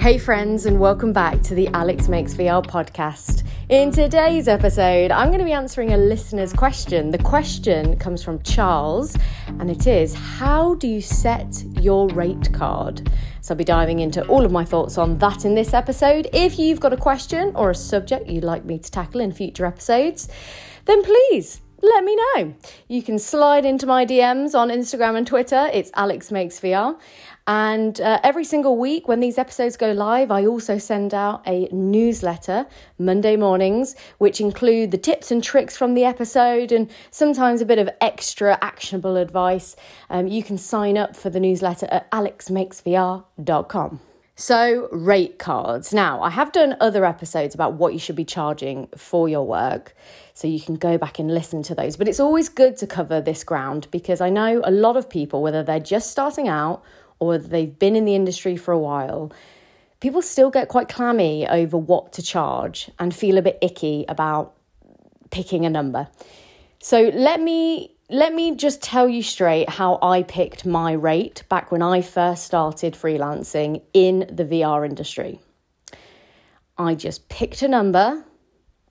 Hey, friends, and welcome back to the Alex Makes VR podcast. In today's episode, I'm going to be answering a listener's question. The question comes from Charles, and it is How do you set your rate card? So, I'll be diving into all of my thoughts on that in this episode. If you've got a question or a subject you'd like me to tackle in future episodes, then please let me know. You can slide into my DMs on Instagram and Twitter. It's Alex Makes VR. And uh, every single week when these episodes go live, I also send out a newsletter Monday mornings, which include the tips and tricks from the episode and sometimes a bit of extra actionable advice. Um, you can sign up for the newsletter at alexmakesvr.com. So, rate cards. Now, I have done other episodes about what you should be charging for your work, so you can go back and listen to those. But it's always good to cover this ground because I know a lot of people, whether they're just starting out or they've been in the industry for a while, people still get quite clammy over what to charge and feel a bit icky about picking a number. So let me let me just tell you straight how I picked my rate back when I first started freelancing in the VR industry. I just picked a number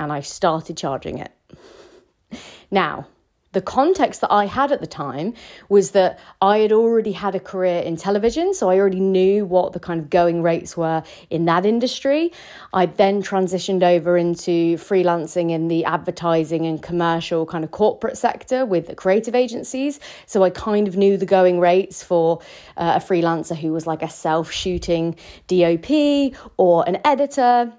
and I started charging it. Now, the context that I had at the time was that I had already had a career in television, so I already knew what the kind of going rates were in that industry. I then transitioned over into freelancing in the advertising and commercial kind of corporate sector with the creative agencies, so I kind of knew the going rates for uh, a freelancer who was like a self shooting DOP or an editor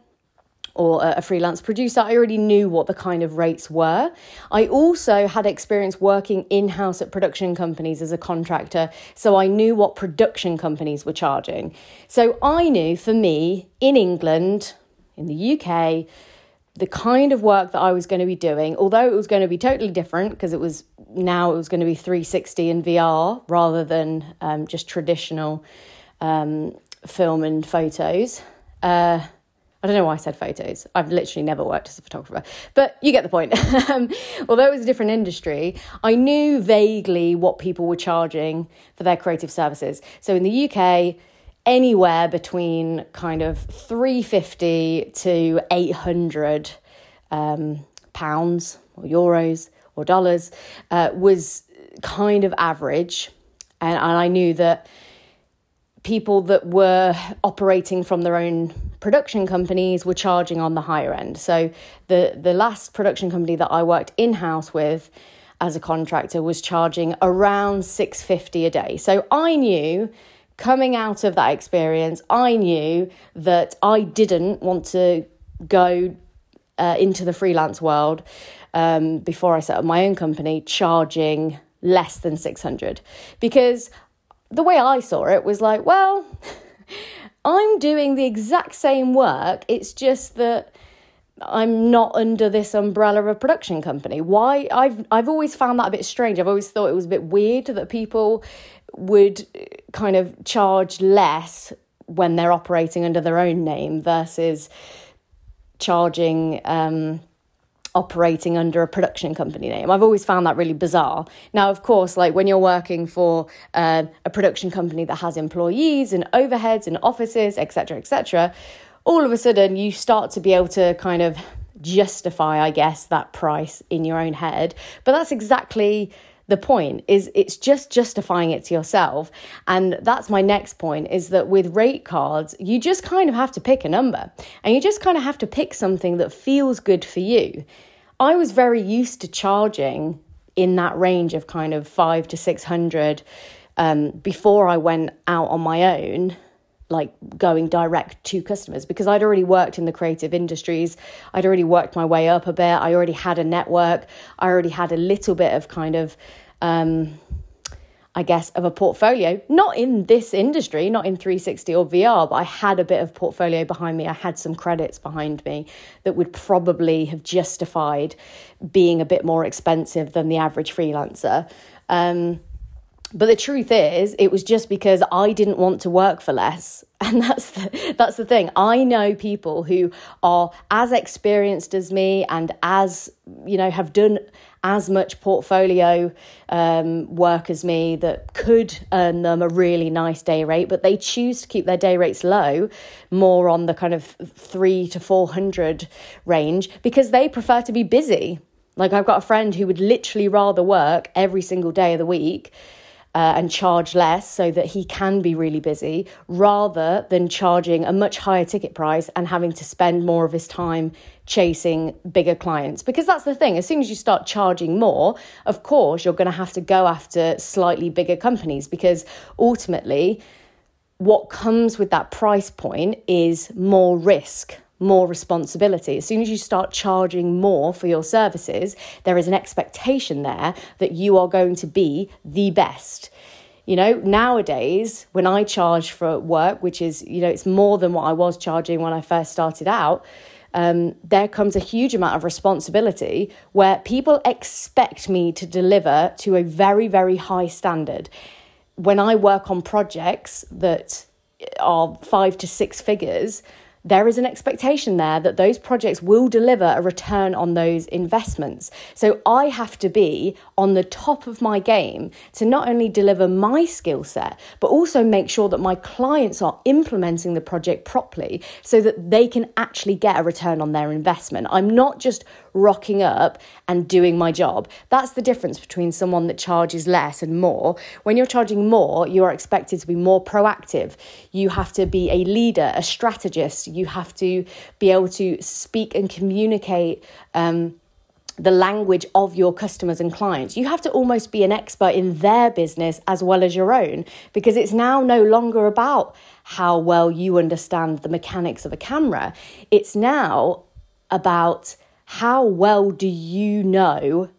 or a freelance producer, I already knew what the kind of rates were. I also had experience working in house at production companies as a contractor, so I knew what production companies were charging. So I knew for me in England, in the UK, the kind of work that I was going to be doing, although it was going to be totally different because it was now it was going to be 360 in VR rather than um, just traditional um, film and photos. Uh, I don't know why I said photos. I've literally never worked as a photographer, but you get the point. Um, although it was a different industry, I knew vaguely what people were charging for their creative services. So in the UK, anywhere between kind of 350 to 800 um, pounds or euros or dollars uh, was kind of average. And, and I knew that people that were operating from their own production companies were charging on the higher end. So the the last production company that I worked in house with as a contractor was charging around 650 a day. So I knew coming out of that experience, I knew that I didn't want to go uh, into the freelance world um, before I set up my own company charging less than 600 because the way I saw it was like, well, I'm doing the exact same work. It's just that I'm not under this umbrella of production company. Why? I've I've always found that a bit strange. I've always thought it was a bit weird that people would kind of charge less when they're operating under their own name versus charging um, operating under a production company name. I've always found that really bizarre. Now, of course, like when you're working for uh, a production company that has employees and overheads and offices, etc., etc., all of a sudden you start to be able to kind of justify, I guess, that price in your own head. But that's exactly the point is it's just justifying it to yourself. And that's my next point is that with rate cards you just kind of have to pick a number and you just kind of have to pick something that feels good for you. I was very used to charging in that range of kind of 5 to 600 um, before i went out on my own like going direct to customers because I'd already worked in the creative industries. I'd already worked my way up a bit. I already had a network. I already had a little bit of kind of, um, I guess, of a portfolio. Not in this industry, not in 360 or VR, but I had a bit of portfolio behind me. I had some credits behind me that would probably have justified being a bit more expensive than the average freelancer. Um, but the truth is, it was just because I didn't want to work for less. And that's the, that's the thing. I know people who are as experienced as me and as, you know, have done as much portfolio um, work as me that could earn them a really nice day rate, but they choose to keep their day rates low, more on the kind of three to 400 range, because they prefer to be busy. Like, I've got a friend who would literally rather work every single day of the week uh, and charge less so that he can be really busy rather than charging a much higher ticket price and having to spend more of his time chasing bigger clients. Because that's the thing, as soon as you start charging more, of course, you're going to have to go after slightly bigger companies because ultimately, what comes with that price point is more risk more responsibility. As soon as you start charging more for your services, there is an expectation there that you are going to be the best. You know, nowadays, when I charge for work, which is, you know, it's more than what I was charging when I first started out, um, there comes a huge amount of responsibility where people expect me to deliver to a very, very high standard. When I work on projects that are five to six figures, there is an expectation there that those projects will deliver a return on those investments. So I have to be on the top of my game to not only deliver my skill set, but also make sure that my clients are implementing the project properly so that they can actually get a return on their investment. I'm not just rocking up and doing my job. That's the difference between someone that charges less and more. When you're charging more, you are expected to be more proactive. You have to be a leader, a strategist. You have to be able to speak and communicate. Um, the language of your customers and clients. You have to almost be an expert in their business as well as your own because it's now no longer about how well you understand the mechanics of a camera. It's now about how well do you know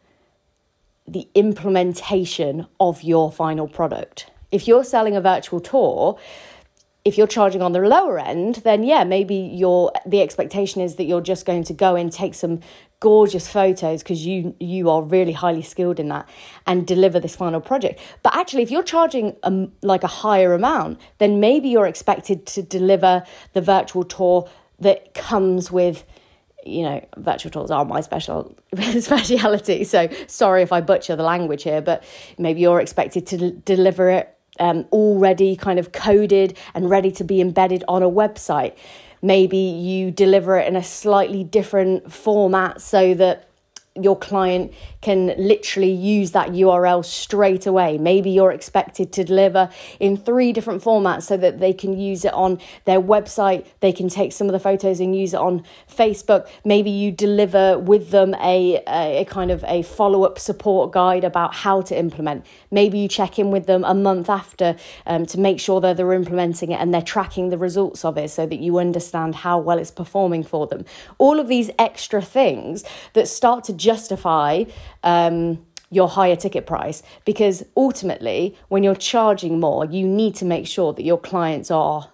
the implementation of your final product? If you're selling a virtual tour, if you're charging on the lower end, then yeah, maybe your the expectation is that you're just going to go and take some gorgeous photos because you you are really highly skilled in that and deliver this final project. But actually, if you're charging a, like a higher amount, then maybe you're expected to deliver the virtual tour that comes with you know, virtual tours are my special speciality. So sorry if I butcher the language here, but maybe you're expected to deliver it um, already kind of coded and ready to be embedded on a website. Maybe you deliver it in a slightly different format so that your client can literally use that URL straight away. Maybe you're expected to deliver in three different formats so that they can use it on their website, they can take some of the photos and use it on Facebook. Maybe you deliver with them a, a, a kind of a follow up support guide about how to implement. Maybe you check in with them a month after um, to make sure that they're implementing it and they're tracking the results of it so that you understand how well it's performing for them. All of these extra things that start to justify um, your higher ticket price because ultimately, when you're charging more, you need to make sure that your clients are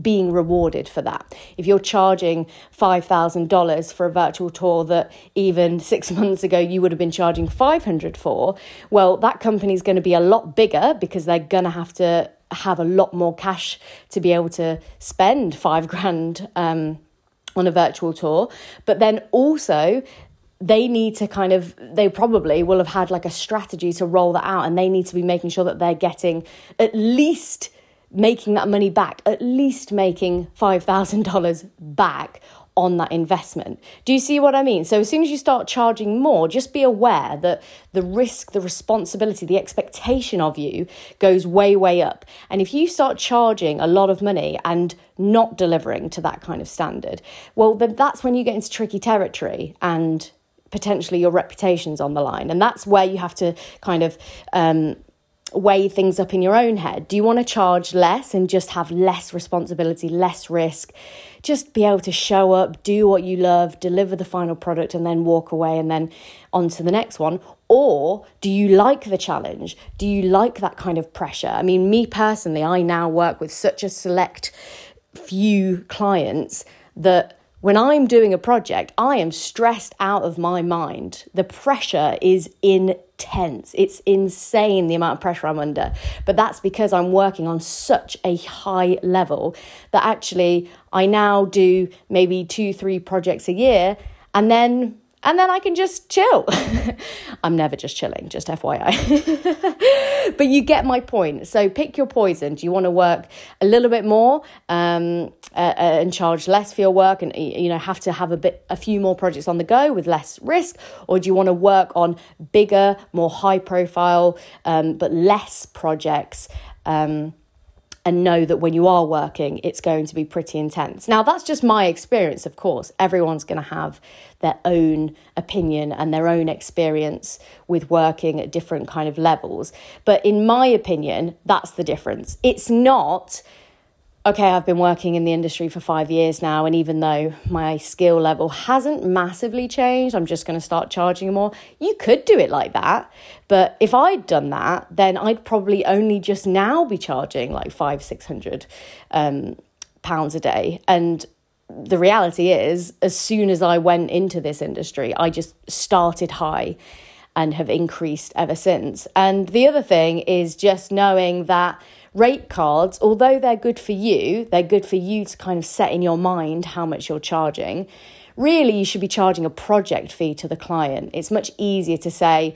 being rewarded for that. If you're charging $5,000 for a virtual tour that even six months ago you would have been charging 500 for, well, that company's going to be a lot bigger because they're going to have to have a lot more cash to be able to spend five grand um, on a virtual tour. But then also, they need to kind of they probably will have had like a strategy to roll that out and they need to be making sure that they're getting at least making that money back at least making $5000 back on that investment. Do you see what I mean? So, as soon as you start charging more, just be aware that the risk, the responsibility, the expectation of you goes way, way up. And if you start charging a lot of money and not delivering to that kind of standard, well, then that's when you get into tricky territory and potentially your reputation's on the line. And that's where you have to kind of um, weigh things up in your own head. Do you want to charge less and just have less responsibility, less risk? Just be able to show up, do what you love, deliver the final product, and then walk away and then on to the next one? Or do you like the challenge? Do you like that kind of pressure? I mean, me personally, I now work with such a select few clients that when I'm doing a project, I am stressed out of my mind. The pressure is intense. It's insane the amount of pressure I'm under. But that's because I'm working on such a high level that actually I now do maybe two, three projects a year. And then and then I can just chill. I'm never just chilling, just FYI. but you get my point. So pick your poison. Do you want to work a little bit more um, uh, uh, and charge less for your work, and you know have to have a bit, a few more projects on the go with less risk, or do you want to work on bigger, more high profile, um, but less projects? Um, and know that when you are working, it's going to be pretty intense. Now, that's just my experience, of course. Everyone's going to have their own opinion and their own experience with working at different kind of levels. But in my opinion, that's the difference. It's not okay, I've been working in the industry for five years now, and even though my skill level hasn't massively changed, I'm just going to start charging more. You could do it like that. But if I'd done that, then I'd probably only just now be charging like five, six hundred um, pounds a day. And the reality is, as soon as I went into this industry, I just started high and have increased ever since. And the other thing is just knowing that rate cards, although they're good for you, they're good for you to kind of set in your mind how much you're charging. Really, you should be charging a project fee to the client. It's much easier to say,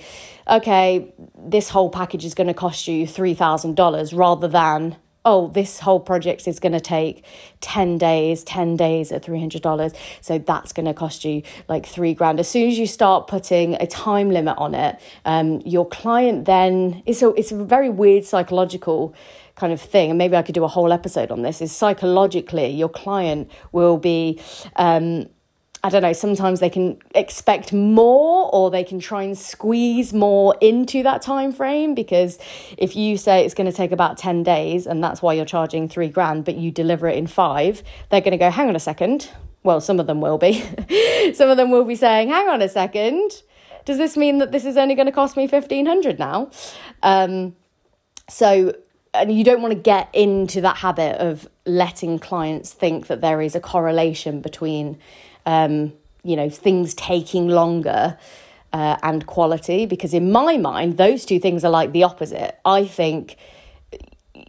okay, this whole package is going to cost you $3,000 rather than oh, this whole project is going to take 10 days, 10 days at $300. So that's going to cost you like three grand. As soon as you start putting a time limit on it, um, your client then, it's a, it's a very weird psychological kind of thing, and maybe I could do a whole episode on this, is psychologically your client will be. Um, I don't know, sometimes they can expect more or they can try and squeeze more into that time frame because if you say it's going to take about 10 days and that's why you're charging 3 grand but you deliver it in 5, they're going to go hang on a second. Well, some of them will be. some of them will be saying, "Hang on a second. Does this mean that this is only going to cost me 1500 now?" Um, so and you don't want to get into that habit of letting clients think that there is a correlation between um, you know things taking longer uh, and quality because in my mind those two things are like the opposite. I think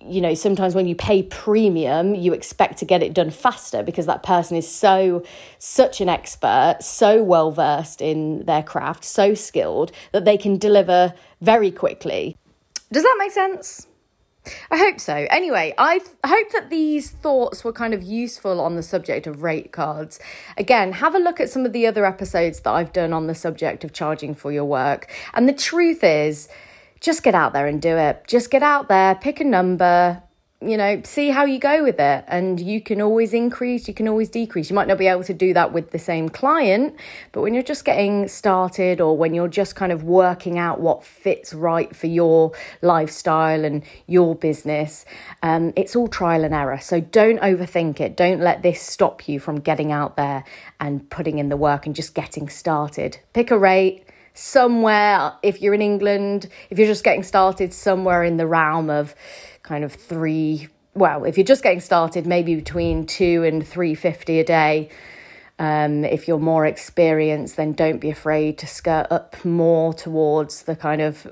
you know sometimes when you pay premium you expect to get it done faster because that person is so such an expert so well versed in their craft so skilled that they can deliver very quickly. Does that make sense I hope so. Anyway, I hope that these thoughts were kind of useful on the subject of rate cards. Again, have a look at some of the other episodes that I've done on the subject of charging for your work. And the truth is, just get out there and do it. Just get out there, pick a number, you know, see how you go with it. And you can always increase, you can always decrease. You might not be able to do that with the same client, but when you're just getting started or when you're just kind of working out what fits right for your lifestyle and your business, um, it's all trial and error. So don't overthink it. Don't let this stop you from getting out there and putting in the work and just getting started. Pick a rate somewhere, if you're in England, if you're just getting started, somewhere in the realm of kind of three well if you're just getting started maybe between two and 350 a day um, if you're more experienced then don't be afraid to skirt up more towards the kind of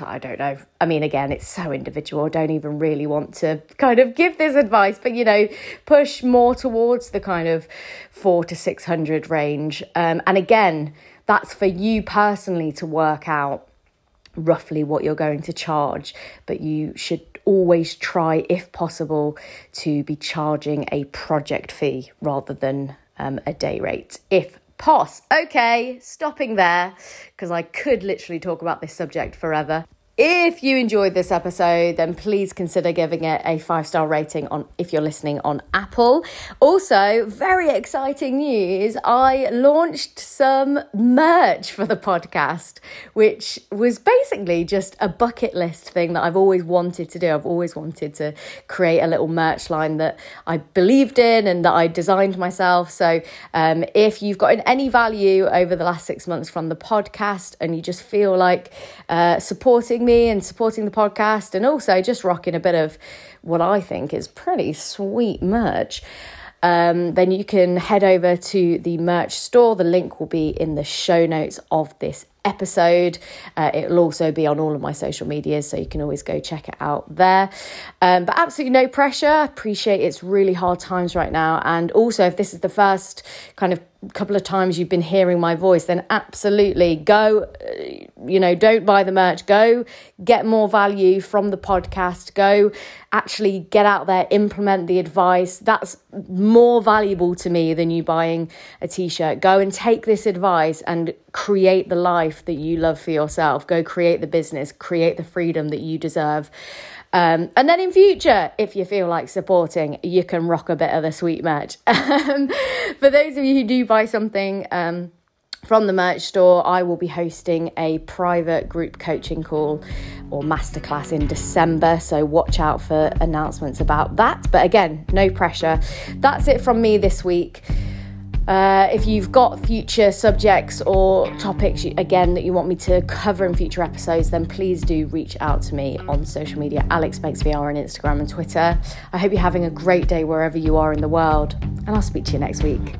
I don't know. I mean, again, it's so individual. Don't even really want to kind of give this advice, but you know, push more towards the kind of four to 600 range. Um, and again, that's for you personally to work out roughly what you're going to charge, but you should always try, if possible, to be charging a project fee rather than um, a day rate, if pos. Okay, stopping there because I could literally talk about this subject forever. If you enjoyed this episode, then please consider giving it a five star rating on if you're listening on Apple. Also, very exciting news I launched some merch for the podcast, which was basically just a bucket list thing that I've always wanted to do. I've always wanted to create a little merch line that I believed in and that I designed myself. So, um, if you've gotten any value over the last six months from the podcast and you just feel like uh, supporting me and supporting the podcast and also just rocking a bit of what I think is pretty sweet merch. Um, then you can head over to the merch store. The link will be in the show notes of this episode. Uh, it'll also be on all of my social medias, so you can always go check it out there. Um, but absolutely no pressure. Appreciate it's really hard times right now. And also, if this is the first kind of couple of times you've been hearing my voice, then absolutely go, uh, you know, don't buy the merch. Go get more value from the podcast. Go actually get out there, implement the advice. That's more valuable to me than you buying a t shirt. Go and take this advice and create the life that you love for yourself. Go create the business, create the freedom that you deserve. Um, and then in future, if you feel like supporting, you can rock a bit of the sweet merch. Um, for those of you who do buy something, um, from the merch store, I will be hosting a private group coaching call or masterclass in December. So watch out for announcements about that. But again, no pressure. That's it from me this week. Uh, if you've got future subjects or topics, again, that you want me to cover in future episodes, then please do reach out to me on social media, Alex Makes VR on Instagram and Twitter. I hope you're having a great day wherever you are in the world, and I'll speak to you next week.